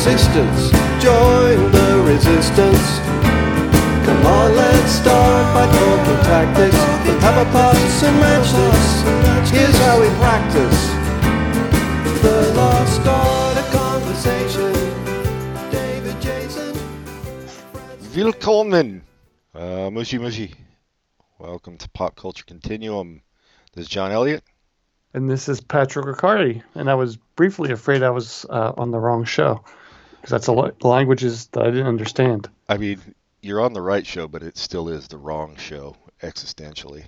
existence. Join the resistance. Come on, let's start by talking tactics. Let's have a pass and match this. Here's how we practice. The lost art of conversation. David Jason. Willkommen, uh, Mushy Mushy. Welcome to Pop Culture Continuum. This is John Elliott. And this is Patrick Riccardi. And I was briefly afraid I was uh, on the wrong show because that's a lo- languages that I didn't understand. I mean, you're on the right show, but it still is the wrong show existentially.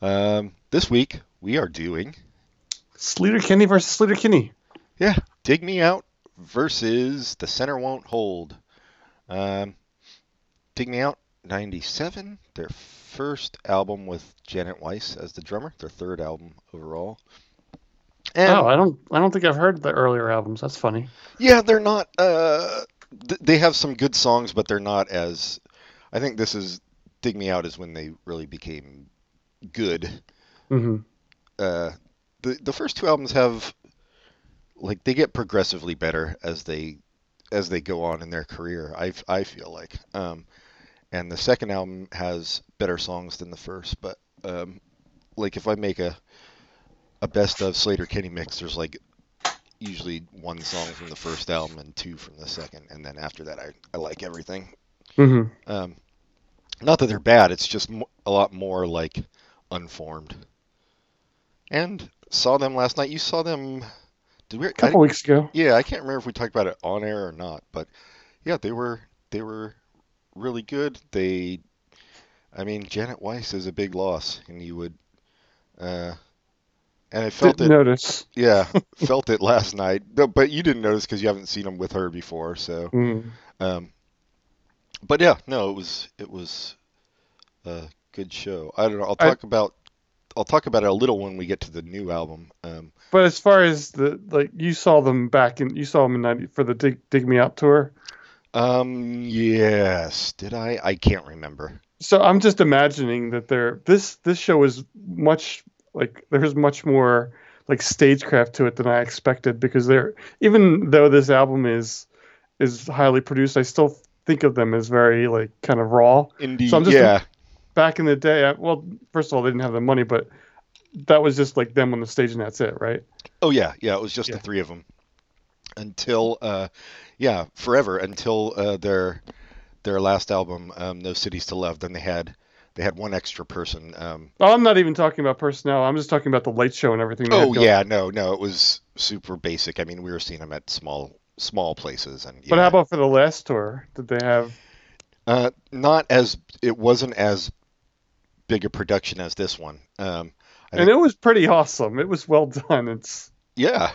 Um, this week we are doing, Sleater Kinney versus Sleater Kinney. yeah, Dig Me Out versus The Center Won't Hold. Um, Dig Me Out, 97, their first album with Janet Weiss as the drummer, their third album overall. And oh, I don't I don't think I've heard the earlier albums. That's funny. Yeah, they're not. Uh, th- they have some good songs, but they're not as. I think this is "Dig Me Out" is when they really became good. hmm Uh, the the first two albums have, like, they get progressively better as they as they go on in their career. I I feel like, um, and the second album has better songs than the first. But um, like, if I make a a best of Sleater Kinney mix, there's like usually one song from the first album and two from the second, and then after that, I, I like everything. hmm Um, not that they're bad, it's just a lot more like unformed. And saw them last night. You saw them. Did we? A couple I, weeks ago. yeah, I can't remember if we talked about it on air or not, but yeah, they were they were really good. They, I mean, Janet Weiss is a big loss, and you would. Uh, and I felt Didn't it. notice. Yeah, felt it last night. No, but you didn't notice because you haven't seen them with her before. So, Mm. um, but yeah, no, it was it was a good show. I don't know. I'll I- talk about I'll talk about it a little when we get to the new album. Um, But as far as the like, you saw them back in you saw them in ninety for the Dig, Dig Me Out tour. um, yes, did I? I can't remember. So I'm just imagining that there this this show is much like there's much more like stagecraft to it than I expected because they're even though this album is is highly produced, I still think of them as very like kind of raw. Indeed, So I'm just- yeah, Back in the day, I, well, first of all, they didn't have the money, but that was just like them on the stage and that's it, right? oh yeah, yeah. It was just Yeah. the three of them until, uh, yeah, forever until uh, their their last album, um, No Cities to Love. Then they had they had one extra person. Um, Oh, I'm not even talking about personnel. I'm just talking about the light show and everything. Oh yeah, no, no, it was super basic. I mean, we were seeing them at small small places, and But how about for the last tour? Did they have? uh, not as it wasn't as big a production as this one. Um, I And think- it was pretty awesome. It was well done. It's yeah,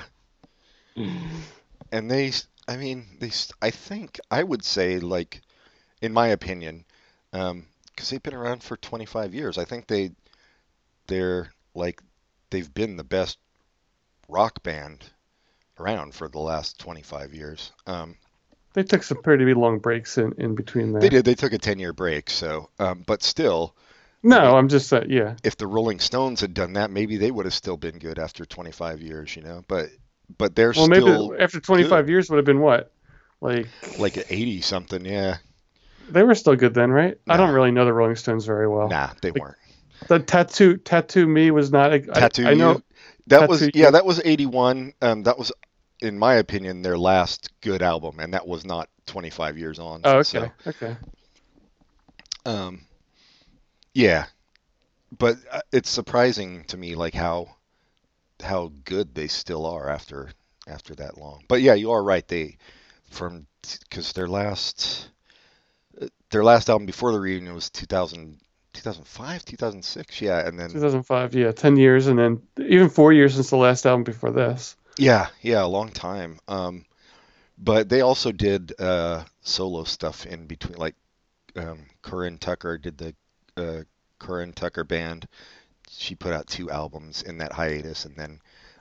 and they, I mean, they, I think I would say like, in my opinion, because they've been around for 25 years, I think they, they're like, they've been the best rock band around for the last 25 years. Um, they took some pretty long breaks in, in between there. They did. They took a 10 year break. So, um, but still, No, I'm just uh, yeah. if the Rolling Stones had done that, maybe they would have still been good after 25 years, you know. But, but they're Well, still maybe after 25 years would have been what? Like like 80 something. Yeah. They were still good then, right? I don't really know the Rolling Stones very well. Nah, they weren't. The tattoo tattoo me was not. a- I- Tattoo I, know. You. That was Tattoo yeah. That was 81. Um, that was, in my opinion, their last good album, and that was not 25 years on. Oh, okay, So, okay. um, yeah, but uh, it's surprising to me like how how good they still are after after that long. But yeah, you are right. They from because their last their last album before the reunion was 2000 2005 2006 yeah and then 2005, yeah, 10 years, and then even four years since the last album before this. yeah yeah a long time um but they also did uh solo stuff in between like um Corin Tucker did the uh Corin Tucker band she put out two albums in that hiatus and then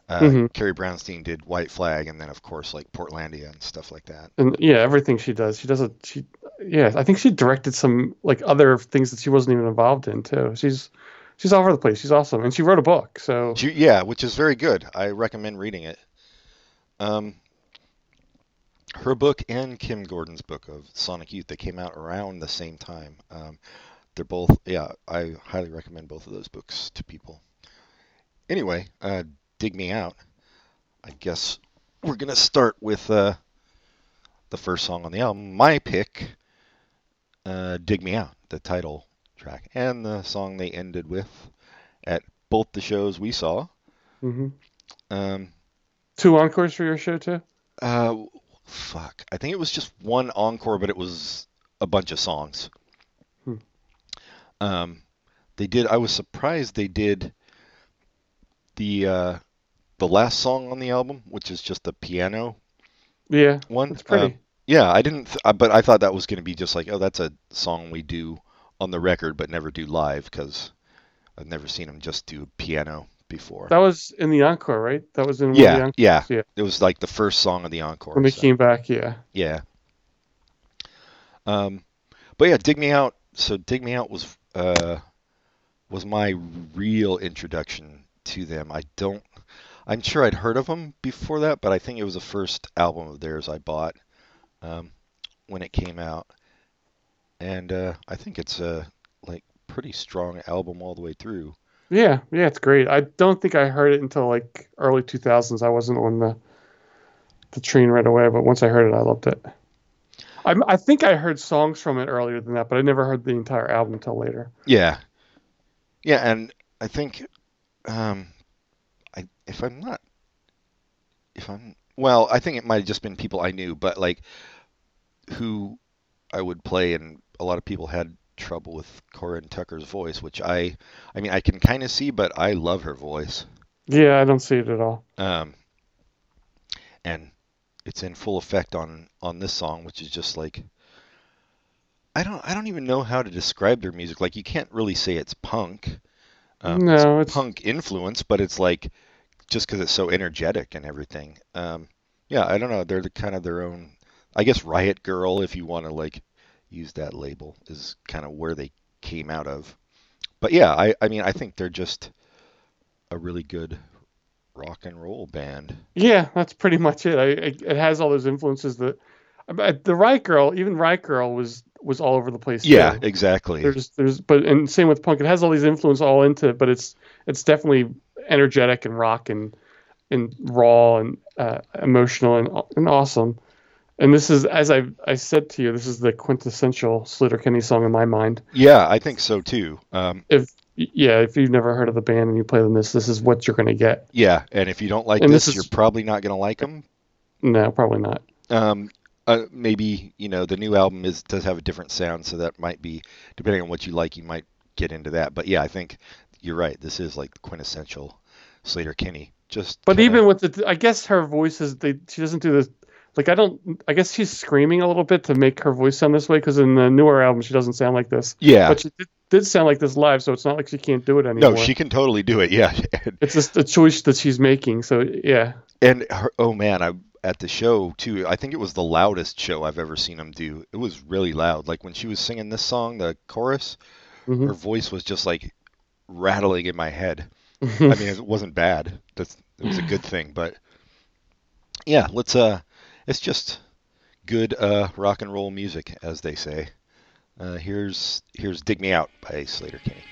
uh, Mhm. Carrie Brownstein did Wild Flag, and then of course like Portlandia and stuff like that. And yeah, everything she does, she does it. She, yeah, I think she directed some like other things that she wasn't even involved in too. She's she's all over the place. She's awesome, and she wrote a book. So She- Yeah, which is very good. I recommend reading it. Um, her book and Kim Gordon's book of Sonic Youth. They came out around the same time. Um, they're both, yeah, I highly recommend both of those books to people. Anyway, uh, Dig Me Out. I guess we're to start with uh, the first song on the album. My pick, uh, Dig Me Out, the title track, and the song they ended with at both the shows we saw. hmm Um, Two encores for your show too. uh, fuck. I think it was just one encore, but it was a bunch of songs. Hmm. Um, they did. I was surprised they did the uh, the last song on the album, which is just the piano Yeah, one. it's pretty. Uh, yeah, I didn't, th- uh, but I thought that was going to be just like, oh, that's a song we do on the record, but never do live because I've never seen them just do piano before. that was in the encore, right? That was in yeah, yeah, yeah. It was like the first song of the encore. When they so- came back, yeah. Yeah. Um, but yeah, Dig Me Out. So Dig Me Out was uh, was my real introduction to them. I don't. I'm sure I'd heard of them before that, but I think it was the first album of theirs I bought um, when it came out, and uh, I think it's a like pretty strong album all the way through. Yeah, yeah, it's great. I don't think I heard it until like early 2000s. I wasn't on the the train right away, but once I heard it, I loved it. I, I think I heard songs from it earlier than that, but I never heard the entire album until later. Yeah, yeah, and I think, um, I if I'm not, if I'm well, I think it might have just been people I knew, but like who I would play, and a lot of people had trouble with Corin Tucker's voice, which I, I mean, I can kind of see, but I love her voice, Yeah, I don't see it at all. um, and it's in full effect on on this song, which is just like. I don't. I don't even know how to describe their music. Like you can't really say it's punk. Um, it's no, it's punk influence, but it's like just because it's so energetic and everything. Um, yeah, I don't know. They're the kind of their own. I guess Riot Grrrl, if you want to like use that label, is kind of where they came out of. But yeah, I I mean I think they're just a really good rock and roll band. yeah, that's pretty much it. I, it. It has all those influences that I- I- the Riot Grrrl, even Riot Grrrl was was all over the place. Yeah, too. exactly. There's there's but and same with punk. It has all these influence all into it, but it's it's definitely energetic and rock and and raw and uh, emotional and and awesome. And this is as I I said to you, this is the quintessential Sleater Kinney song in my mind. Yeah, I think so too. Um, If yeah, if you've never heard of the band and you play them this, this is what you're gonna get. yeah, and if you don't like And this, this is- you're probably not gonna like them. No, probably not. um, uh, maybe you know the new album is does have a different sound, so that might be depending on what you like, you might get into that. But yeah, I think you're right. This is like the quintessential Sleater Kinney. Just But kinda- even with the, I guess her voice is they she doesn't do this. Like I don't, I guess she's screaming a little bit to make her voice sound this way because in the newer album she doesn't sound like this. yeah, But she did, did sound like this live, so it's not like she can't do it anymore. no, she can totally do it. Yeah, It's just a choice that she's making. So yeah, and her, oh man, I at the show too. I think it was the loudest show I've ever seen them do. It was really loud. Like when she was singing this song, the chorus, Mhm. her voice was just like rattling in my head. I mean, it wasn't bad. That's it was a good thing, but yeah, let's uh, it's just good uh rock and roll music, as they say. Uh, here's here's "Dig Me Out" by Sleater Kinney.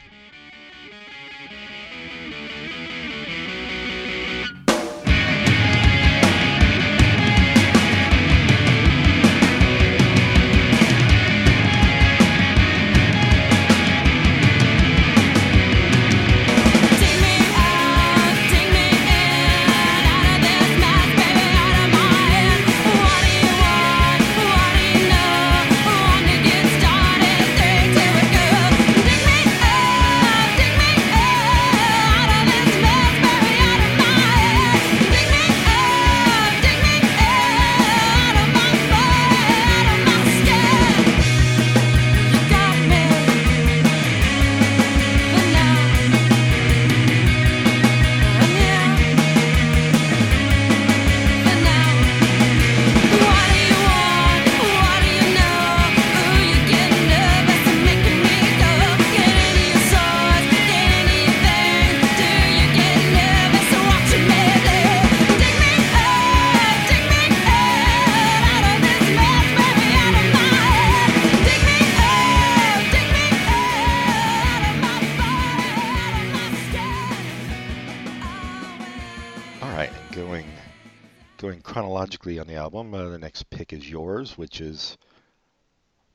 Which is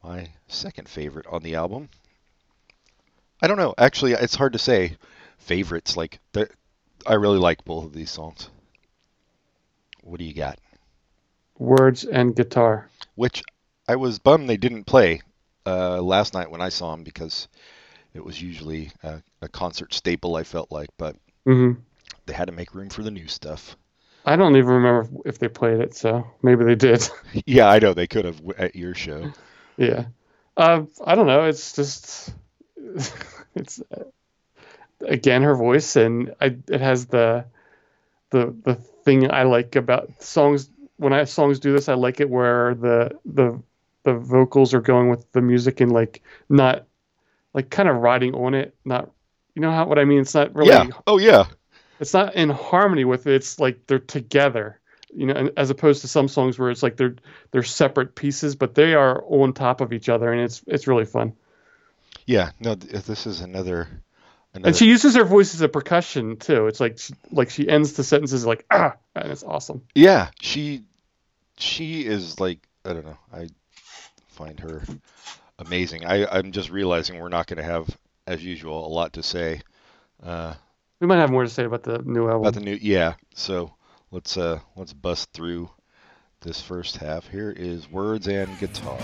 my second favorite on the album. I don't know. Actually, it's hard to say favorites. Like, I really like both of these songs. What do you got? Words and guitar. Which I was bummed they didn't play uh, last night when I saw them because it was usually a, a concert staple. I felt like, but hmm they had to make room for the new stuff. I don't even remember if they played it, so maybe they did. Yeah, I know they could have at your show. yeah. Uh, I don't know. It's just it's uh, again her voice, and I it has the the the thing I like about songs. When I songs do this, I like it where the the the vocals are going with the music and like not like kind of riding on it. Not you know how what I mean. It's not really Yeah. Oh yeah. It's not in harmony with it. It's like they're together, you know, as opposed to some songs where it's like they're they're separate pieces, but they are on top of each other, and it's it's really fun. Yeah. No, this is another. another And she uses her voice as a percussion too. It's like she, like she ends the sentences like ah, and it's awesome. Yeah, she she is like I don't know. I find her amazing. I I'm just realizing we're not going to have, as usual, a lot to say uh, We might have more to say about the new album. about the new. Yeah. So let's uh let's bust through this first half. Here is words and guitar.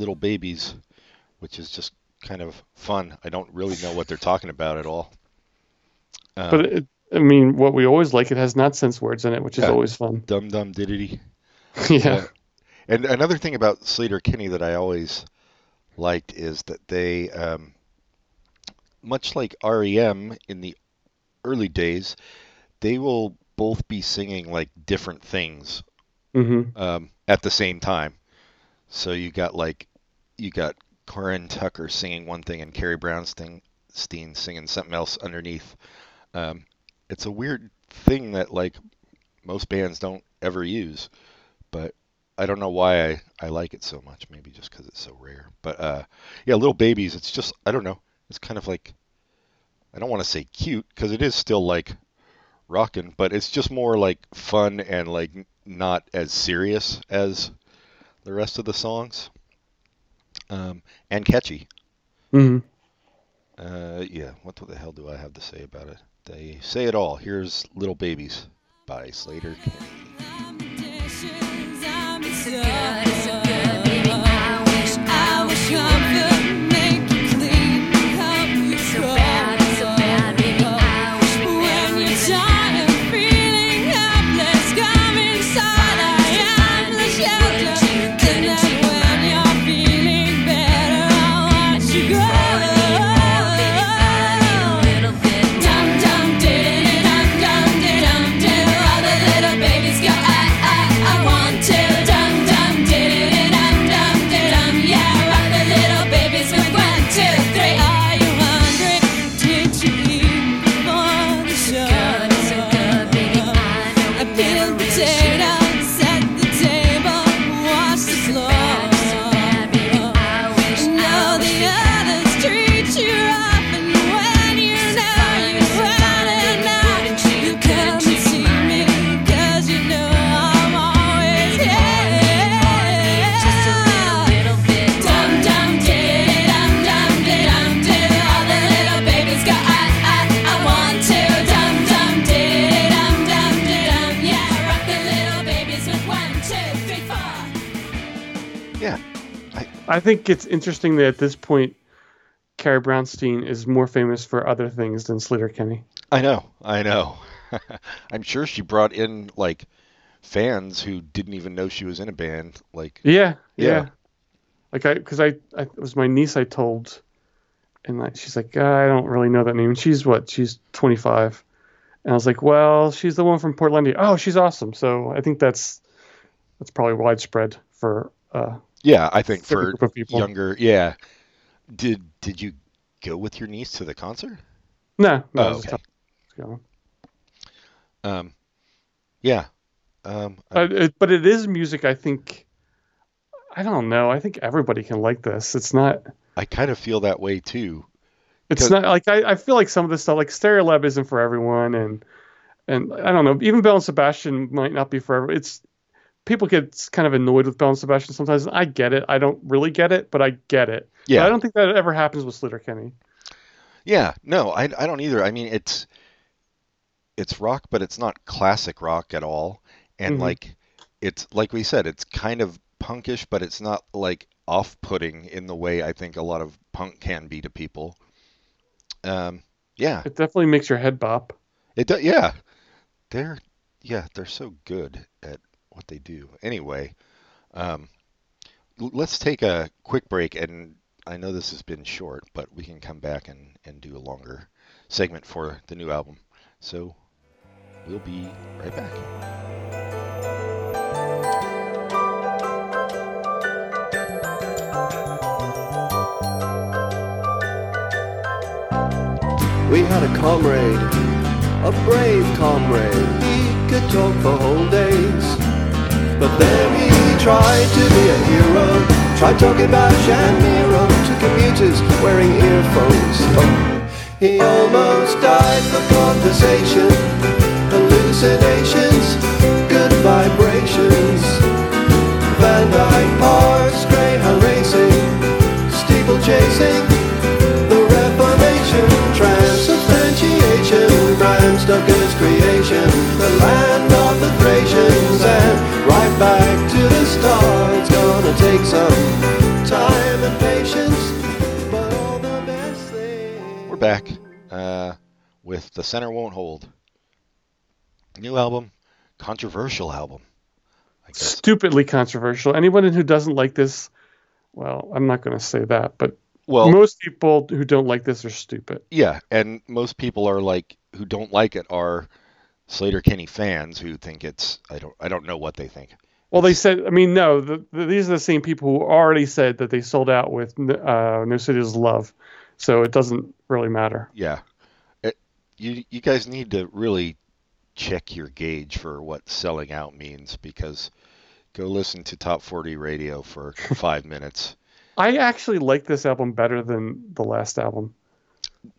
Little Babies, which is just kind of fun. I don't really know what they're talking about at all. Um, but it, I mean, what we always like, it has nonsense words in it, which is Yeah. always fun. Dum Dum Diddity. yeah. And another thing about Sleater Kinney that I always liked is that they, um, much like REM in the early days, they will both be singing like different things hmm um, at the same time. So you got like you got Corin Tucker singing one thing and Carrie Brownstein singing something else underneath. Um, it's a weird thing that like most bands don't ever use, but I don't know why I, I like it so much. Maybe just because it's so rare. But uh, yeah, Little Babies. It's just I don't know. It's kind of like I don't want to say cute because it is still like rocking, but it's just more like fun and like not as serious as the rest of the songs. Um, and catchy. hmm Uh, yeah, what the hell do I have to say about it? They say it all. Here's Little Babies by Sleater Kinney. I think it's interesting that at this point, Carrie Brownstein is more famous for other things than Sleater Kinney. I know, I know. I'm sure she brought in like fans who didn't even know she was in a band. Like, Yeah, yeah. Yeah. Like I, because I, I, it was my niece I told, and I, she's like, I don't really know that name. And she's what? She's 25, and I was like, well, she's the one from Portlandia. Oh, she's awesome. So I think that's that's probably widespread for. uh yeah, I think For a for group of people. younger, yeah. Did did you go with your niece to the concert? No, no. Oh, okay. Um, yeah. Um, uh, it, but it is music. I think. I don't know. I think everybody can like this. It's not. I kind of feel that way too. It's not like I, I feel like some of this stuff like Stereolab isn't for everyone and and I don't know even Belle and Sebastian might not be for everyone. It's people get kind of annoyed with Belle and Sebastian sometimes. I get it. I don't really get it, but I get it. But Yeah. I don't think that ever happens with Sleater Kinney. Yeah, no, I, I don't either. I mean, it's it's rock, but it's not classic rock at all. And Mhm. like it's like we said, it's kind of punkish, but it's not like off-putting in the way I think a lot of punk can be to people. Um, yeah, It definitely makes your head bop. it does. Yeah, they're yeah they're so good at what they do. Anyway, um, let's take a quick break, and I know this has been short, but we can come back and and do a longer segment for the new album. So we'll be right back. We had a comrade, a brave comrade. He could talk for whole days. But then he tried to be a hero. Tried talking about Shamiro to commuters wearing earphones. Oh, he almost died for conversation. Hallucinations, good vibrations. Van Dyke Parks, Greyhound racing, steeple chasing. Back to the start. It's gonna take some time and patience, but all the best things. We're back uh, with The Center Won't Hold. New album, controversial album. I guess. Stupidly controversial. Anyone who doesn't like this, well, I'm not going to say that, but Well, most people who don't like this are stupid. yeah, and most people are like who don't like it are Sleater Kinney fans who think it's I don't I don't know what they think. Well, they said, I mean, no, the, the, these are the same people who already said that they sold out with uh, No City's Love, so it doesn't really matter. Yeah. It, you you guys need to really check your gauge for what selling out means because go listen to Top 40 Radio for 5 minutes. I actually like this album better than the last album.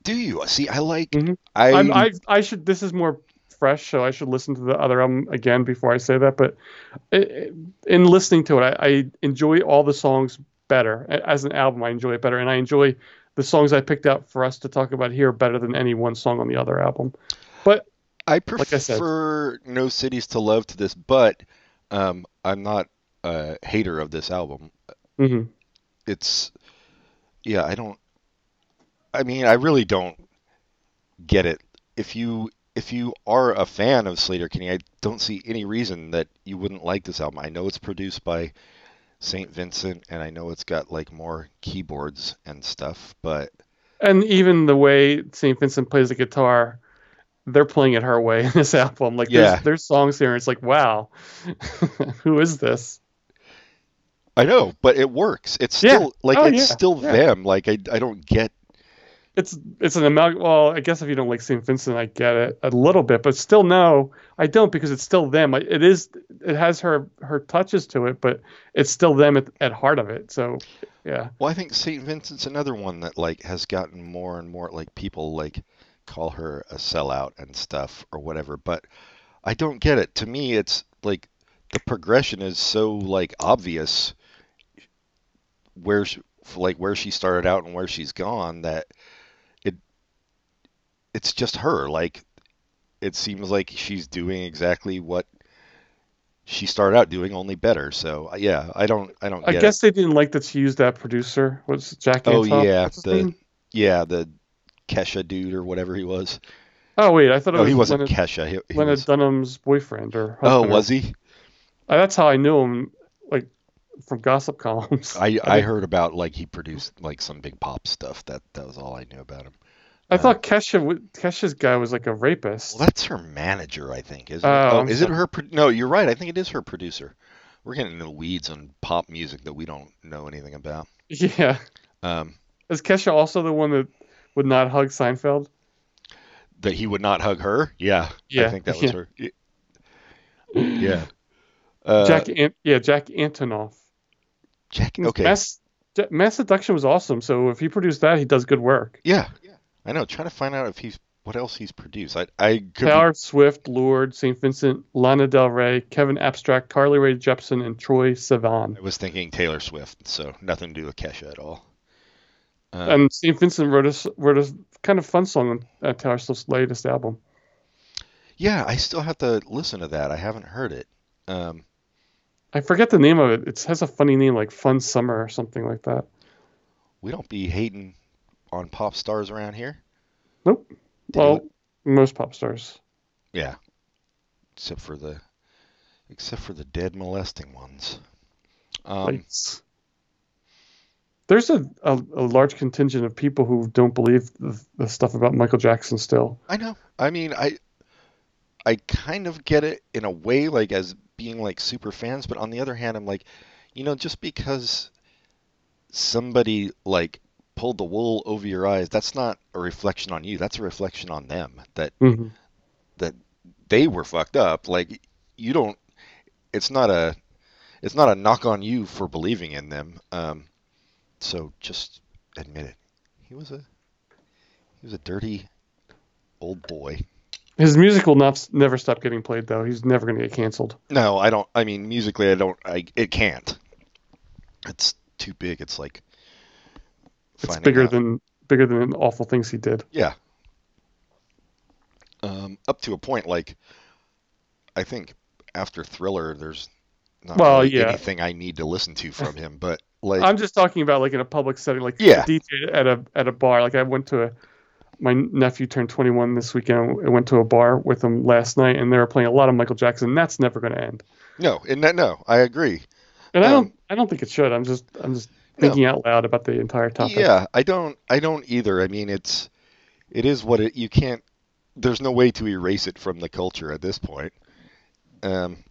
Do you? See, I like Mhm. I, I'm, I I should. This is more fresh, so I should listen to the other album again before I say that. But i- in listening to it, I, I enjoy all the songs better as an album. I enjoy it better, and I enjoy the songs I picked out for us to talk about here better than any one song on the other album. But I like I said. prefer No Cities to Love to this, but um, I'm not a hater of this album. mhm. It's yeah, I don't. I mean, I really don't get it. If you if you are a fan of Sleater Kinney, I don't see any reason that you wouldn't like this album. I know it's produced by St. Vincent, and I know it's got like more keyboards and stuff, but and even the way St. Vincent plays the guitar, they're playing it her way in this album. Like Yeah. there's there's songs here, and it's like, wow, who is this? I know, but it works. It's Yeah. still like Oh, it's yeah. still them. Like I I don't get it's it's an amalgam. Well, I guess if you don't like St. Vincent, I get it a little bit, but still, no, I don't because it's still them. It is, it has her her touches to it, but it's still them at, at heart of it. So, yeah, Well, I think St. Vincent's another one that like has gotten more and more like people like call her a sellout and stuff or whatever, but I don't get it. To me, it's like the progression is so like obvious where she, like where she started out and where she's gone that it's just her. Like it seems like she's doing exactly what she started out doing only better. So uh, yeah, I don't I don't I guess it. they didn't like that she used that producer. What's Jack? Oh Antonoff? yeah, the name? yeah the Kesha dude or whatever he was. Oh wait, I thought it No, was he wasn't Leonard, Kesha. He, he Leonard was, Dunham's boyfriend or. oh, was he? Uh, That's how I knew him, like from gossip columns. I I heard about like he produced like some big pop stuff. That that was all I knew about him. I thought Kesha, Kesha's guy was like a rapist. Well, that's her manager, I think, isn't it? Oh, Oh, is it her? Pro- no, you're right. I think it is her producer. We're getting into the weeds on pop music that we don't know anything about. yeah, Um, is Kesha also the one that would not hug Seinfeld? that he would not hug her. Yeah, Yeah. I think that was yeah. her. Yeah. Uh, Jack, An- yeah, Jack Antonoff. Jack. Okay. Mass, Mass Seduction was awesome. So if he produced that, he does good work. Yeah. I know. Trying to find out if he's what else he's produced. I I could be- Taylor Swift, Lorde, St. Vincent, Lana Del Rey, Kevin Abstract, Carly Rae Jepsen, and Troye Sivan. I was thinking Taylor Swift, so nothing to do with Kesha at all. Uh, And St. Vincent wrote a, s- wrote a kind of fun song on uh, Taylor Swift's latest album. yeah, I still have to listen to that. I haven't heard it. Um, I forget the name of it. It has a funny name like Fun Summer or something like that. we don't be hating on pop stars around here. Nope. Did well, you- most pop stars. Yeah. Except for the except for the dead molesting ones. Um, there's a, a, a large contingent of people who don't believe the, the stuff about Michael Jackson still. I know. I mean, I I kind of get it in a way like as being like super fans, but on the other hand, I'm like, you know, just because somebody like pulled the wool over your eyes, that's not a reflection on you. That's a reflection on them that hmm that they were fucked up. Like you don't it's not a it's not a knock on you for believing in them. Um so just admit it. He was a he was a dirty old boy. His music will not never stop getting played though. He's never going to get canceled. No, I don't I mean musically I don't I it can't. It's too big. It's like It's bigger out- than bigger than awful things he did. Yeah. Um, up to a point, like I think after Thriller, there's not Well, really yeah. anything I need to listen to from him. But like, I'm just talking about like in a public setting, like Yeah. DJ at a at a bar. Like I went to a my nephew turned 21 this weekend. I went to a bar with him last night, and they were playing a lot of Michael Jackson. That's never going to end. no, and that, no, I agree. And I Um, don't I don't think it should. I'm just I'm just No. thinking out loud about the entire topic. Yeah, I don't, I don't either. I mean, it's, it is what it. You can't. There's no way to erase it from the culture at this point. Um.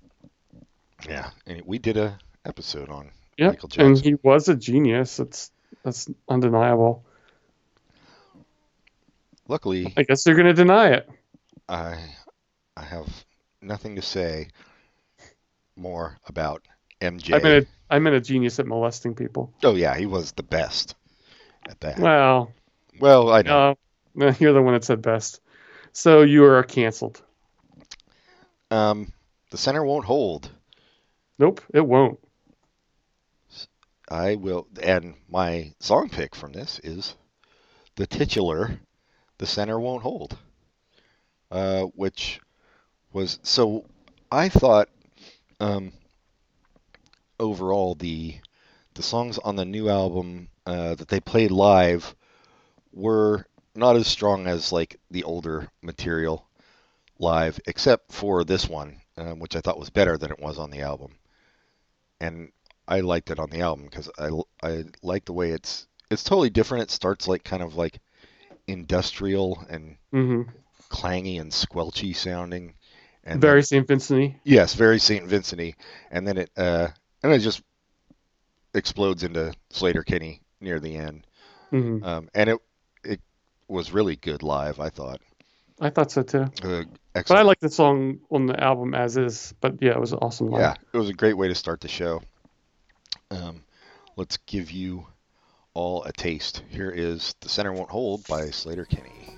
Yeah, and we did a episode on Yeah, Michael and he was a genius. It's that's undeniable. Luckily, I guess they're going to deny it. I I have nothing to say more about MJ. I'm in a I'm in a genius at molesting people. Oh yeah, he was the best at that. Well, Well, I know. no, no, you're the one that said best. So you are canceled. Um, the center won't hold. Nope, it won't. I will, and my song pick from this is the titular, "The Center Won't Hold," uh, which was so. I thought, um, overall the the songs on the new album uh, that they played live were not as strong as like the older material live, except for this one, um, which I thought was better than it was on the album. And I liked it on the album because I, I like the way it's it's totally different. It starts like kind of like industrial and hmm clangy and squelchy sounding, and Very then- St. Vincent yes, very Saint Vincent-y, and then it uh and it just explodes into Sleater Kinney near the end, hmm um, and it it was really good live. I thought. I thought so too. Uh, But I like the song on the album as is. But yeah, it was awesome. live. Yeah, it was a great way to start the show. Um, let's give you all a taste. Here is "The Center Won't Hold" by Slater Kinney.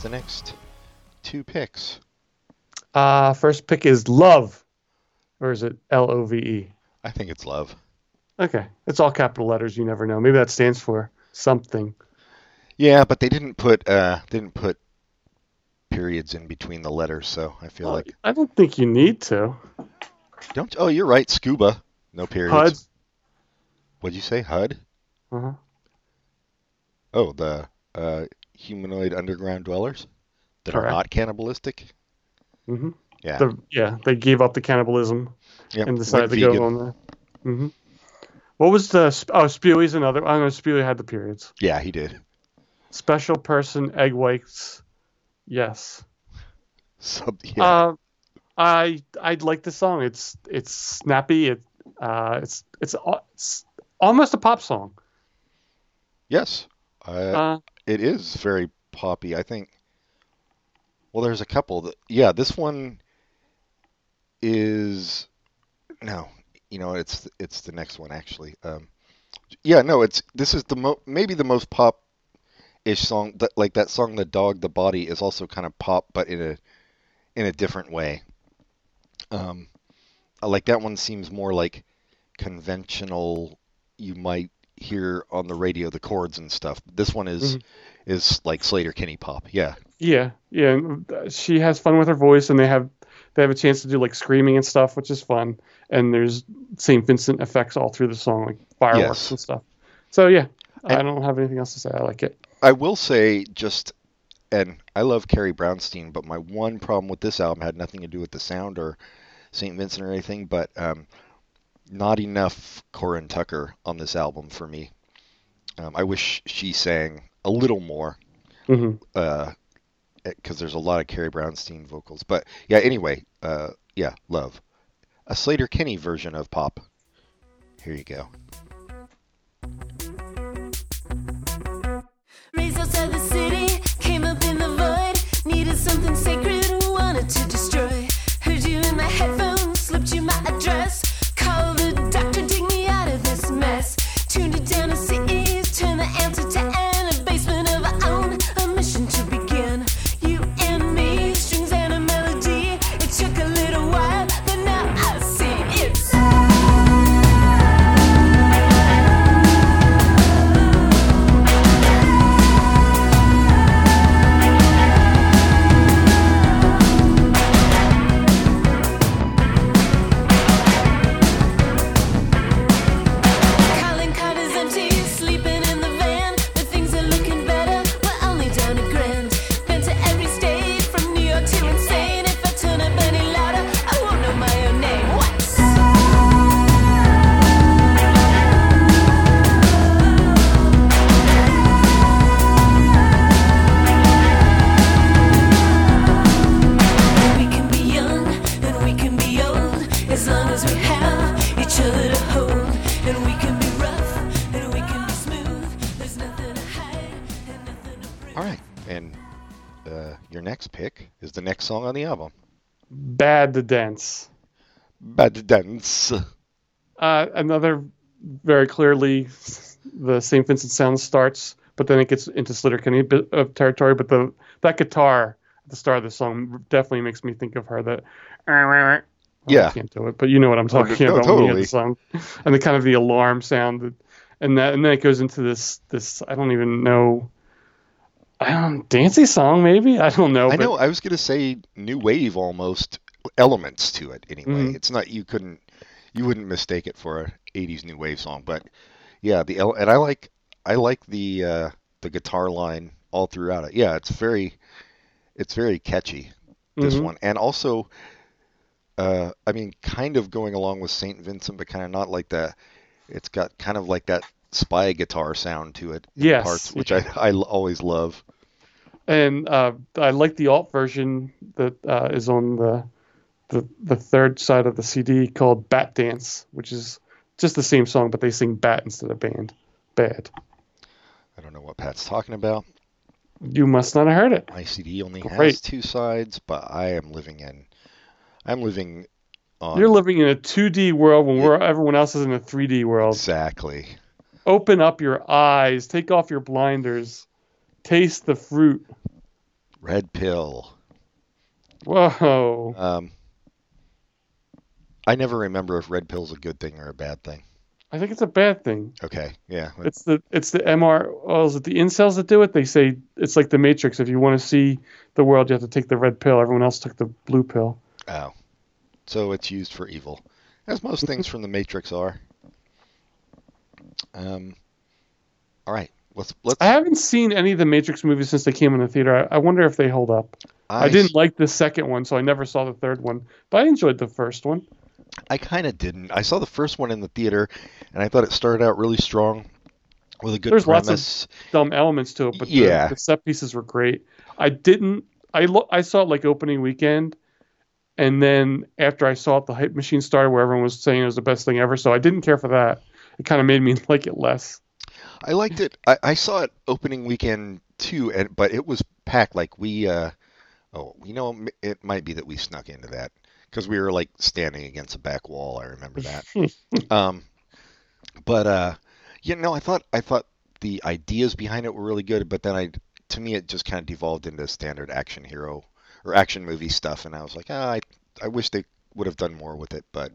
The next two picks? Uh, first pick is Love. Or is it L O V E? I think it's Love. Okay. It's all capital letters. You never know. Maybe that stands for something. Yeah, but they didn't put uh didn't put periods in between the letters, so I feel like I don't think you need to. don't. Oh, you're right. Scuba, no periods. HUD. What'd you say? HUD? Uh-huh. Oh, the uh, humanoid underground dwellers that are not cannibalistic. hmm Yeah. The, yeah, they gave up the cannibalism Yep, and decided went to vegan. go on there. hmm What was the oh Spewey's another? I know Spewey had the periods. Yeah, he did. Special person egg whites. Yes. Sub, yeah. Uh, I I like the song. It's it's snappy. It uh it's it's, it's almost a pop song. yes. Uh, Uh, it is very poppy. I think. Well, there's a couple that. Yeah, this one is. No, you know, it's it's the next one actually. Um, yeah, no, it's this is the mo maybe the most pop ish song that like that song the dog the body is also kind of pop but in a in a different way. Um, like that one seems more like conventional. You might hear on the radio the chords and stuff. This one is is like Sleater Kinney pop. Yeah. yeah, yeah. uh, She has fun with her voice, and they have they have a chance to do like screaming and stuff, which is fun. And there's St. Vincent effects all through the song, like fireworks Yes. and stuff. So yeah, I don't have anything else to say. I like it. I will say just and I love Carrie Brownstein, but my one problem with this album had nothing to do with the sound or St. Vincent or anything, but um, not enough Corin Tucker on this album for me. Um, I wish she sang a little more because there's a lot of Carrie Brownstein vocals. But yeah, anyway, uh, yeah, love a Sleater Kinney version of pop. Here you go. Song on the album. Bad to dance. Bad Dance. Uh, another very clearly the St. Vincent sound starts, but then it gets into Sleater Kinney bit of territory. But the that guitar at the start of the song definitely makes me think of her. That Well, Yeah. I can't do it, but you know what I'm talking no, about when totally. the song, and the kind of the alarm sound, and that and then it goes into this this I don't even know. I don't dancey song maybe I don't know. I but know. I was gonna say new wave almost elements to it. Anyway, Mhm. it's not. You couldn't. You wouldn't mistake it for a '80s new wave song, but yeah, the and I like. I like the uh, the guitar line all throughout it. Yeah, it's very. It's very catchy. This Mhm. one, and also. Uh, I mean, kind of going along with Saint Vincent, but kind of not like that. It's got kind of like that spy guitar sound to it. Yes, parts, which I always love. and uh, I like the alt version that uh, is on the, the the third side of the CD called Bat Dance, which is just the same song, but they sing bat instead of band. Bad. I don't know what Pat's talking about. You must not have heard it. My CD only has two sides, but I am living in. I'm living on. You're living in a 2D world when we're, everyone else is in a 3D world. exactly. Open up your eyes, take off your blinders, taste the fruit. Red Pill. Whoa. Um, I never remember if red pill's a good thing or a bad thing. I think it's a bad thing. Okay, yeah. It's the it's the MR. Oh, is it the incels that do it? They say it's like the Matrix. If you want to see the world, you have to take the red pill. Everyone else took the blue pill. Oh, so it's used for evil, as most things from the Matrix are. Um. All right, let's let's. I haven't seen any of the Matrix movies since they came in the theater. I, I wonder if they hold up. I, didn't like the second one, so I never saw the third one. But I enjoyed the first one. I kind of didn't. I saw the first one in the theater, and I thought it started out really strong with a good There's lots of- premise. Dumb elements to it, but the- Yeah. the, set pieces were great. I didn't. I lo- I saw it like opening weekend, and then after I saw it, the hype machine started where everyone was saying it was the best thing ever. So I didn't care for that. It kind of made me like it less. I liked it. I, I saw it opening weekend too, and but it was packed. Like we, uh, oh, you know, it might be that we snuck into that because we were like standing against a back wall. I remember that. um, but uh, you know, I thought I thought the ideas behind it were really good, but then I, to me, it just kind of devolved into standard action hero or action movie stuff, and I was like, ah, I, I wish they would have done more with it, but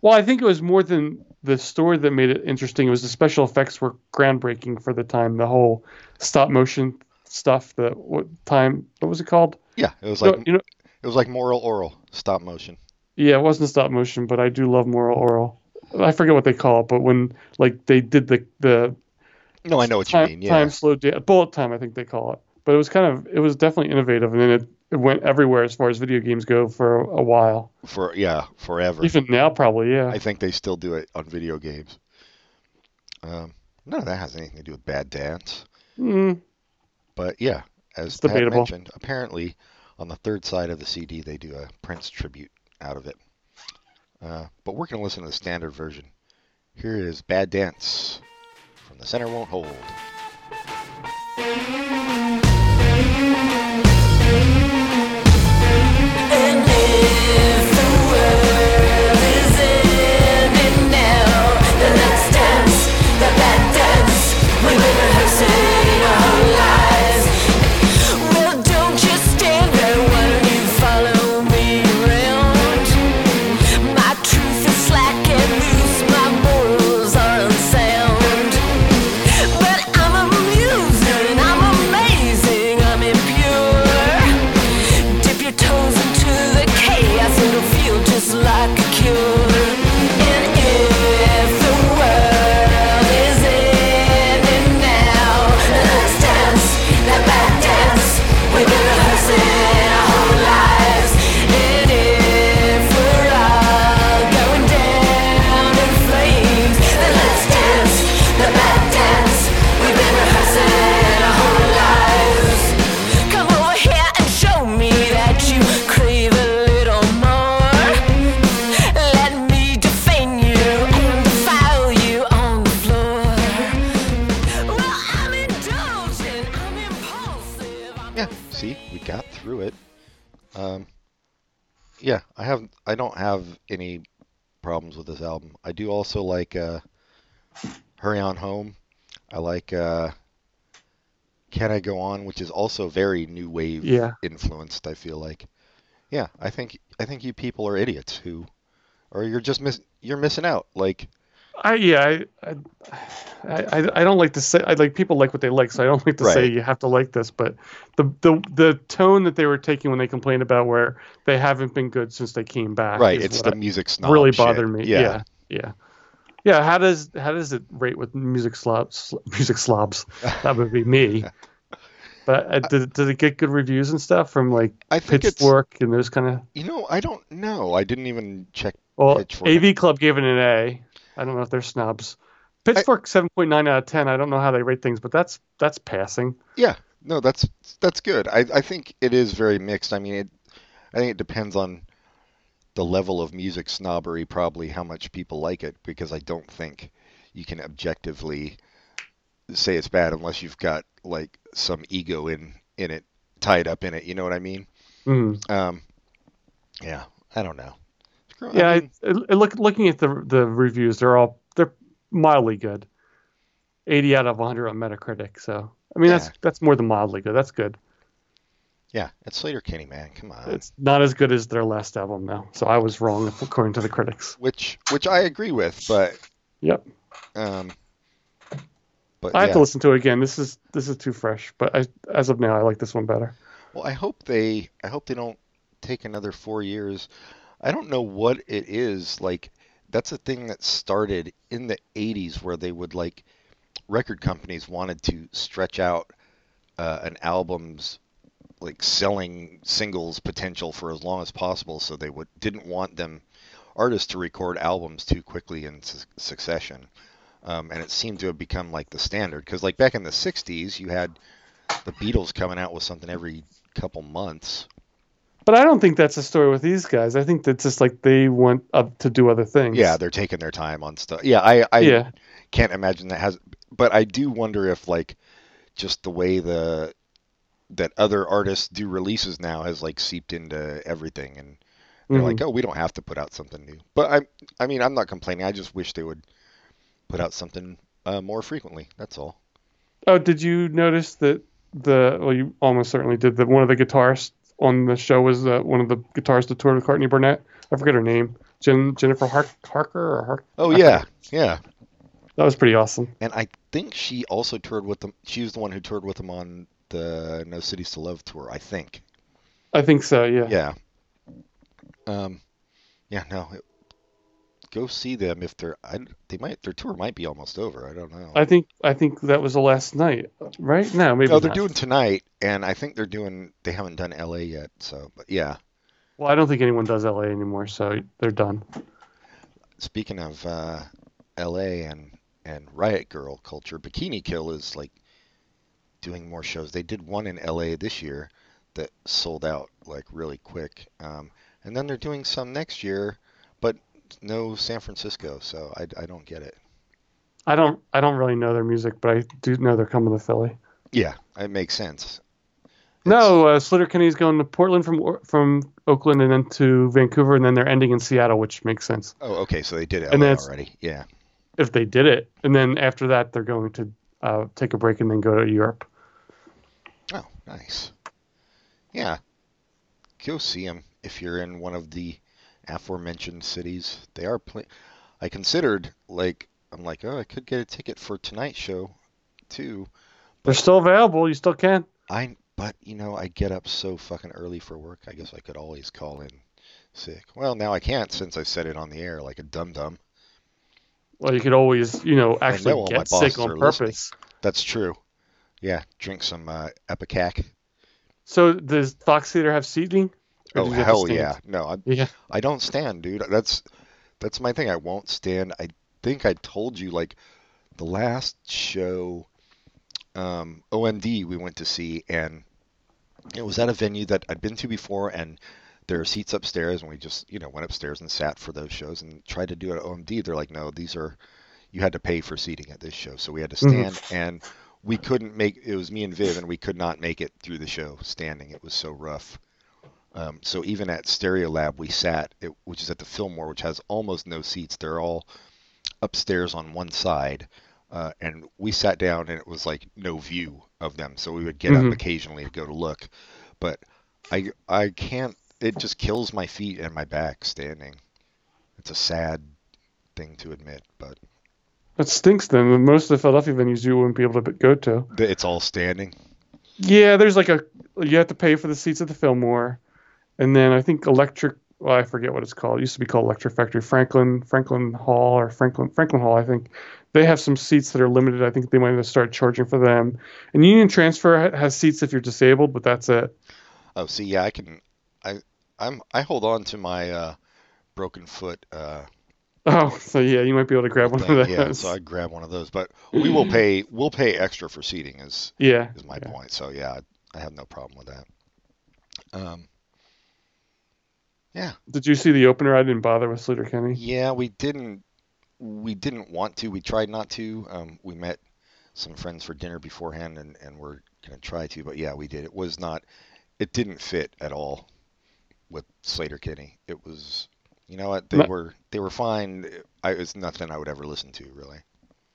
Well, I think it was more than the story that made it interesting. It was the special effects were groundbreaking for the time. The whole stop motion stuff. The what time? What was it called? yeah, it was So, like you know, it was like moral oral stop motion. yeah, it wasn't stop motion, but I do love moral oral. I forget what they call it, but when like they did the the No, I know what you time, mean. Yeah. time slowed down, bullet time, I think they call it. But it was kind of it was definitely innovative, and then it, it went everywhere as far as video games go for a while. for yeah forever. Even now, probably, yeah. I think they still do it on video games. Um, none of that has anything to do with Bad Dance, Mm, but yeah, as Pat mentioned, apparently on the third side of the CD they do a Prince tribute out of it. Uh, but we're gonna listen to the standard version. Here is Bad Dance from The Center Won't Hold. Dance this album. I do also like uh, "Hurry On Home." I like uh, "Can I Go On," which is also very new wave Yeah. influenced. I feel like. Yeah, I think I think you people are idiots who, or you're just miss you're missing out. Like, I yeah, I, I I don't like to say I like people like what they like, so I don't like to say you have to like this, but the the the tone that they were taking when they complained about where they haven't been good since they came back. right? It's the I- music snob. really shit. bothered me. Yeah. Yeah. yeah, yeah. How does how does it rate with music slobs? Music slobs. That would be me. But uh, did, did it get good reviews and stuff from like I think. Pitchfork and those kind of? You know, I don't know. I didn't even check. Well, Pitchfork. AV Club gave it an A. I don't know if they're snobs. Pitchfork seven point nine out of ten. I don't know how they rate things, but that's that's passing. Yeah, no, that's that's good. I I think it is very mixed. I mean, it, I think it depends on the level of music snobbery, probably how much people like it, because I don't think you can objectively say it's bad unless you've got like some ego in in it, tied up in it. You know what I mean? Mm. Um, yeah, I don't know. Yeah, I, mean, it look looking at the the reviews, they're all they're mildly good. Eighty out of one hundred on Metacritic. So I mean, that's Yeah. that's more than mildly good. That's good. Yeah, it's Sleater Kinney, man. Come on. It's not as good as their last album now. So I was wrong according to the critics. which which I agree with, but Yep. um, but I have to listen to it again. This is this is too fresh, but I, as of now, I like this one better. Well, I hope they I hope they don't take another four years. I don't know what it is like. That's a thing that started in the '80s, where they would like record companies wanted to stretch out uh, an album's like selling singles potential for as long as possible, so they would didn't want them artists to record albums too quickly in su- succession. Um, and it seemed to have become like the standard because like back in the '60s, you had the Beatles coming out with something every couple months. But I don't think that's the story with these guys. I think that's just like they want up to do other things. Yeah, they're taking their time on stuff. Yeah, I I yeah. can't imagine that has. But I do wonder if like just the way the that other artists do releases now has like seeped into everything, and they're Mhm. like, oh, we don't have to put out something new. But I I mean, I'm not complaining. I just wish they would put out something uh, more frequently. That's all. Oh, did you notice that the well, you almost certainly did that one of the guitarists on the show was uh, one of the guitarists that toured with Courtney Barnett. I forget her name. Jen, Jennifer Hark, Harker or Hark. Oh yeah, yeah. That was pretty awesome. And I think she also toured with them. She was the one who toured with them on the No Cities to Love tour. I think. I think so. Yeah. Yeah. Um, yeah. No. It, go see them if they're. I, they might. Their tour might be almost over. I don't know. I think I think that was the last night, right? No, maybe. no, they're not. doing tonight, and I think they're doing. They haven't done L.A. yet. So, but yeah. Well, I don't think anyone does LA anymore, so they're done. Speaking of uh, L.A. and and Riot Grrrl culture, Bikini Kill is like doing more shows. They did one in L.A. this year that sold out like really quick, um, and then they're doing some next year, but no San Francisco. So I, I don't get it. I don't I don't really know their music, but I do know they're coming to Philly. Yeah, it makes sense. No, uh, Kenny's going to Portland from from Oakland and then to Vancouver, and then they're ending in Seattle, which makes sense Oh, okay, so they did it And that's- already. Yeah. if they did it. And then after that, they're going to uh, take a break and then go to Europe. Oh, nice. Yeah. Go see them if you're in one of the aforementioned cities. They are pla I considered like I'm like, oh, I could get a ticket for tonight's show too. They're still available. You still can. I but you know, I get up so fucking early for work. I guess I could always call in sick. Well, now I can't since I said it on the air like a dum dum. Well, you could always, you know, actually know get sick on are listening. purpose. That's true. Yeah, drink some uh, ipecac. So does Fox Theater have seating? Or Oh do you have to hell yeah! No, I, Yeah. I don't stand, dude. That's that's my thing. I won't stand. I think I told you like the last show, um, OMD we went to see, and it was at a venue that I'd been to before, and there are seats upstairs, and we just you know went upstairs and sat for those shows and tried to do it at OMD. They're like, no, these are you had to pay for seating at this show, so we had to Mhm. stand, and we couldn't make. It was me and Viv, and we could not make it through the show standing. It was so rough. Um, so even at Stereolab, we sat, it, which is at the Fillmore, which has almost no seats. They're all upstairs on one side, uh, and we sat down, and it was like no view of them. So we would get Mhm. up occasionally to go to look, but I I can't. It just kills my feet and my back standing. It's a sad thing to admit, but That stinks then. Most of the Philadelphia venues you wouldn't be able to go to. it's all standing. Yeah, there's like a you have to pay for the seats at the Fillmore, and then I think Electric. Well, I forget what it's called. It used to be called Electric Factory, Franklin Franklin Hall or Franklin Franklin Hall. I think they have some seats that are limited. I think they might have to start charging for them. And Union Transfer has seats if you're disabled, but that's it. Oh, see, yeah, I can. I I'm I hold on to my uh, broken foot. Uh, Oh, so yeah, you might be able to grab one thing. of those. Yeah, so I grab one of those. But we will pay. We'll pay extra for seating. Is yeah, is my yeah. point. So yeah, I have no problem with that. Um. Yeah, Did you see the opener? I didn't bother with Sleater Kinney. yeah, we didn't. We didn't want to. We tried not to. Um, we met some friends for dinner beforehand, and and we're gonna try to. But yeah, we did. It was not. It didn't fit at all with Sleater Kinney. It was. You know what? They No- were they were fine. I, it's nothing I would ever listen to, really.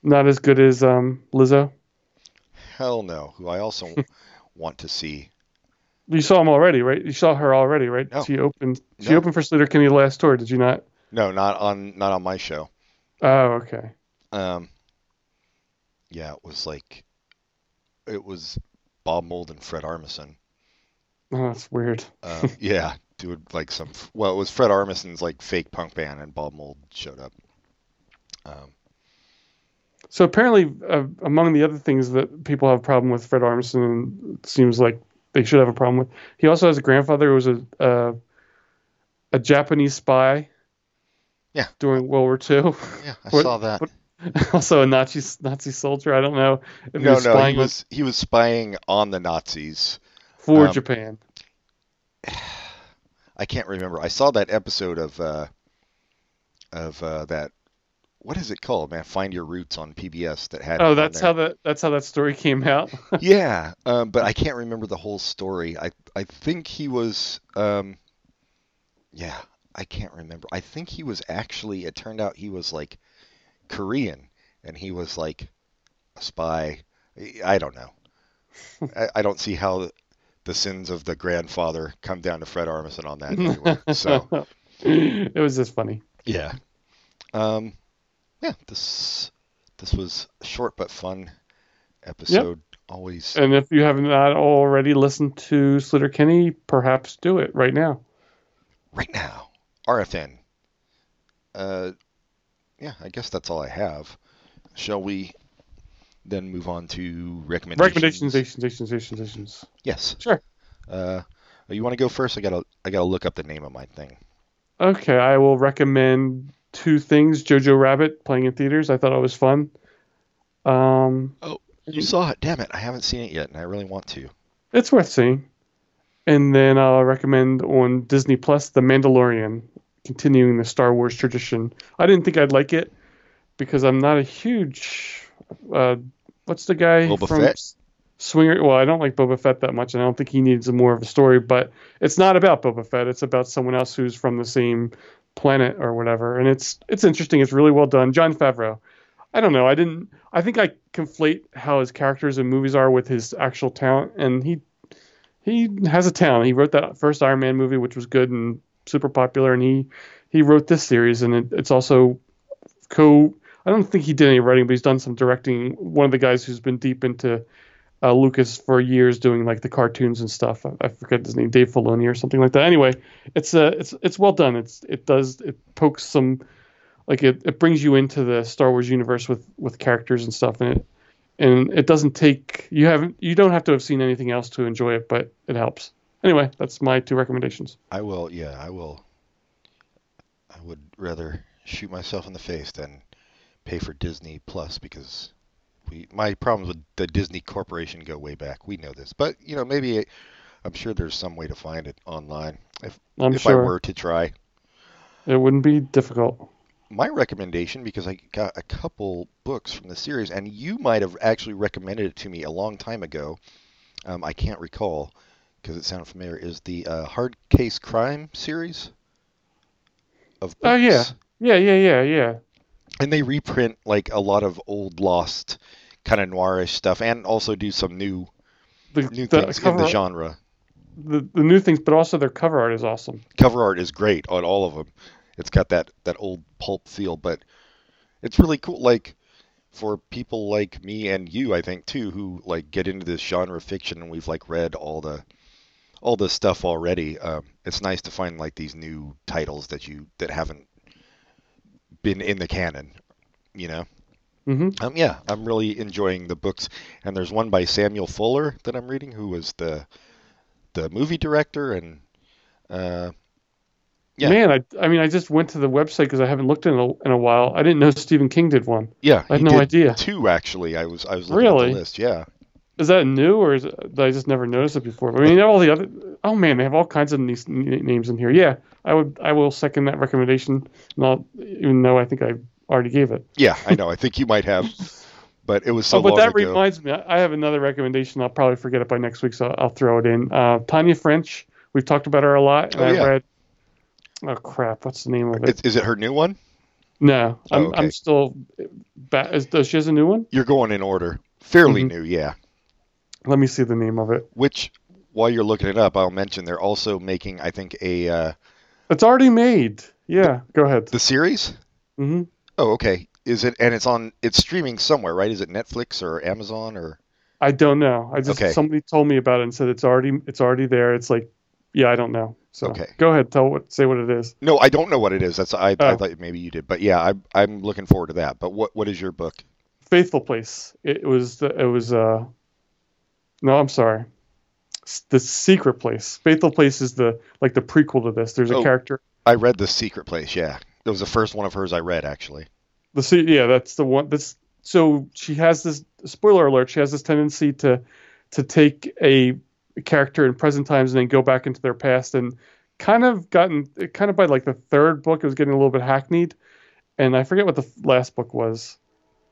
Not as good as um, Lizzo. Hell no. Who I also want to see. You saw him already, right? You saw her already, right? No. She opened. She No. opened for Sleater the last tour. Did you not? No, not on not on my show. Oh, okay. Um, yeah, it was like it was Bob Mould and Fred Armisen. Oh, that's weird. Um, yeah, doing like some. Well, it was Fred Armisen's like fake punk band, and Bob Mould showed up. Um, So apparently, uh, among the other things that people have a problem with Fred Armisen, it seems like they should have a problem with, he also has a grandfather who was a uh, a Japanese spy. Yeah. During World War II, yeah, I What- saw that. what- also a Nazi Nazi soldier. I don't know if he no, was no, spying he was he was spying on the Nazis. for um, Japan. I can't remember. I saw that episode of uh, of uh, that. What is it called, man? Find Your Roots on PBS that had. Oh, that's how that that's how that story came out. yeah, um, but I can't remember the whole story. I I think he was. Um, yeah, I can't remember. I think he was actually. It turned out he was like Korean, and he was like a spy. I don't know. I, I don't see how the sins of the grandfather come down to Fred Armisen on that anyway. So it was just funny. yeah, um, yeah. This this was a short but fun episode. Always. And if you have not already listened to Sleater Kinney, perhaps do it right now. right now. RFN. Uh, yeah, I guess that's all I have. Shall we then move on to recommendations? Recommendations, recommendations, recommendations. Yes. Sure. Uh, you want to go first? I gotta I gotta look up the name of my thing. Okay, I will recommend two things. Jojo Rabbit playing in theaters. I thought it was fun. Um, You saw it? Damn it! I haven't seen it yet, and I really want to. it's worth seeing. And then I'll recommend on Disney Plus The Mandalorian, continuing the Star Wars tradition. I didn't think I'd like it because I'm not a huge. Uh, what's the guy Boba from Fett? Swinger? Well, I don't like Boba Fett that much, and I don't think he needs more of a story. But it's not about Boba Fett. It's about someone else who's from the same planet or whatever. And it's it's interesting. It's really well done. Jon Favreau. I don't know. I didn't. I think I conflate how his characters in movies are with his actual talent, and he he has a talent. He wrote that first Iron Man movie, which was good and super popular, and he he wrote this series, and it, it's also co. I don't think he did any writing, but he's done some directing. One of the guys who's been deep into uh, Lucas for years, doing like the cartoons and stuff. I, I forget his name, Dave Filoni or something like that. Anyway, it's uh, it's it's well done. It's it does it pokes some like it, it brings you into the Star Wars universe with with characters and stuff, and it and it doesn't take you haven't you don't have to have seen anything else to enjoy it, but it helps. Anyway, that's my two recommendations. I will. Yeah, I will. I would rather shoot myself in the face than pay for Disney Plus because we my problems with the Disney Corporation go way back. We know this, but you know maybe I'm sure there's some way to find it online if I'm if sure I were to try. it wouldn't be difficult. my recommendation because I got a couple books from the series, and you might have actually recommended it to me a long time ago. Um, I can't recall because it sounded familiar. Is the uh, Hard Case Crime series of books? Oh, yeah. Yeah, yeah, yeah, yeah. and they reprint like a lot of old lost kind of noirish stuff, and also do some new The, new the things in the genre. The, the new things, but also their cover art is awesome. cover art is great on all of them. It's got that that old pulp feel, but it's really cool. Like for people like me and you, I think too, who like get into this genre of fiction, and we've like read all the all the stuff already. Um, it's nice to find like these new titles that you that haven't been in the canon. You know. Hmm Um, yeah, I'm really enjoying the books, and there's one by Samuel Fuller that I'm reading, who was the the movie director, and uh, Yeah. Man, I I mean, I just went to the website because I haven't looked in a, in a while. I didn't know Stephen King did one. yeah, I had no idea. Two actually, I was I was looking Really? at the list. Yeah, Is that new or is it, I just never noticed it before? I mean, all the other. Oh man, they have all kinds of these names in here. Yeah, I would. I will second that recommendation. Not even though I think I already gave it. yeah, I know. I think you might have, but it was so oh, but that ago. reminds me. I have another recommendation. I'll probably forget it by next week, so I'll throw it in. Uh, Tana French. We've talked about her a lot. And Oh, I yeah. read. Oh crap! What's the name of it? Is, it her new one? no, I'm. Oh, okay. I'm still. Ba- is, does she has a new one? You're going in order. Fairly Mhm. new, yeah. Let me see the name of it. Which while you're looking it up, I'll mention they're also making, I think, a uh, It's already made. Yeah, go ahead. the series. hmm Oh, okay. Is it and it's on? It's streaming somewhere, right? Is it Netflix or Amazon or? I don't know. I just Okay. somebody told me about it and said it's already it's already there. It's like, yeah, I don't know. So Okay. go ahead, tell what say what it is. No, I don't know what it is. That's I, I Oh. thought maybe you did, but yeah, I, I'm looking forward to that. But what what is your book? Faithful Place. It was the, it was uh no, I'm sorry. S- The Secret Place. Faithful Place is the like the prequel to this. There's a Oh. character. I read The Secret Place. Yeah, that was the first one of hers I read actually. The yeah, that's the one. That's so she has this spoiler alert. She has this tendency to to take a character in present times and then go back into their past and kind of gotten kind of by like the third book it was getting a little bit hackneyed and I forget what the last book was.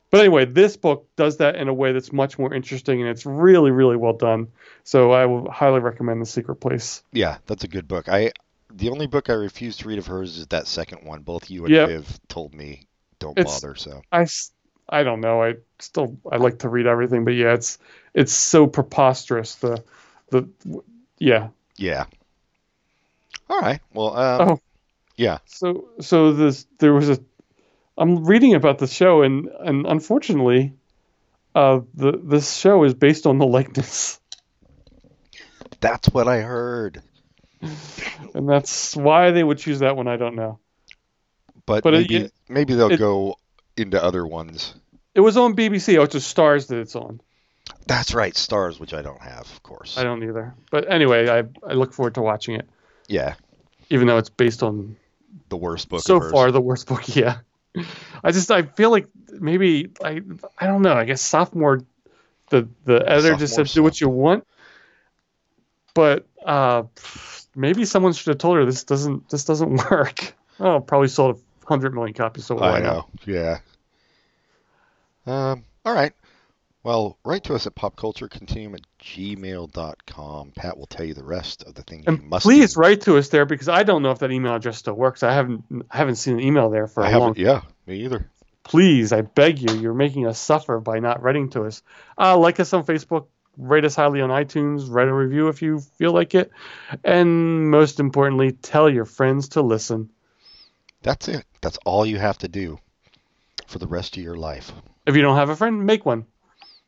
But anyway, this book does that in a way that's much more interesting and it's really really well done. So I will highly recommend The Secret Place. Yeah, that's a good book. I the only book I refuse to read of hers is that second one. Both you and Yep. Viv told me don't It's- bother. So I, I don't know. I still I like to read everything, but yeah, it's it's so preposterous. The the yeah. yeah. All right. Well, um, Oh. yeah. So so this there was a I'm reading about the show and and unfortunately, uh the this show is based on the likeness, That's what I heard. and that's why they would choose that one. I don't know. But, But maybe it- maybe they'll it- go into other ones. It was on BBC. Oh, it's just Starz that it's on. That's right, Starz, which I don't have, of course. I don't either. But anyway, I I look forward to watching it, Yeah, even though it's based on the worst book. so far the worst book yeah i just i feel like maybe i i don't know i guess sophomore the the editor just Sophomore said do what you want but uh maybe someone should have told her this doesn't this doesn't work oh probably sold a hundred million copies so why I not? know. Yeah. Um. All right. Well, write to us at popculturecontinuum at gmail.com. Pat will tell you the rest of the things you and must please do. write to us there because i don't know if that email address still works i haven't I haven't seen an email there for I a long haven't. Yeah, me either. please, I beg you, you're making us suffer by not writing to us. Uh, like us on Facebook, rate us highly on iTunes, write a review if you feel like it, and most importantly, tell your friends to listen. That's it. That's all you have to do for the rest of your life. If you don't have a friend, make one.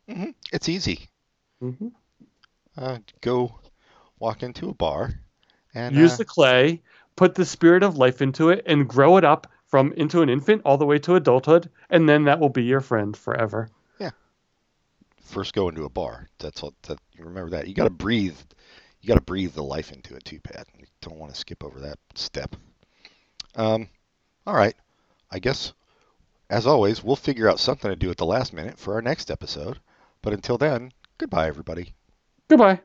hmm It's easy. hmm Uh, go walk into a bar and Use uh, the clay, put the spirit of life into it, and grow it up from into an infant all the way to adulthood, and then that will be your friend forever. First go into a bar. That's all. That remember that. You got to breathe. You got to breathe the life into it too, Pat. You don't want to skip over that step. Um, all right. I guess, as always, we'll figure out something to do at the last minute for our next episode. But until then, goodbye, everybody. Goodbye.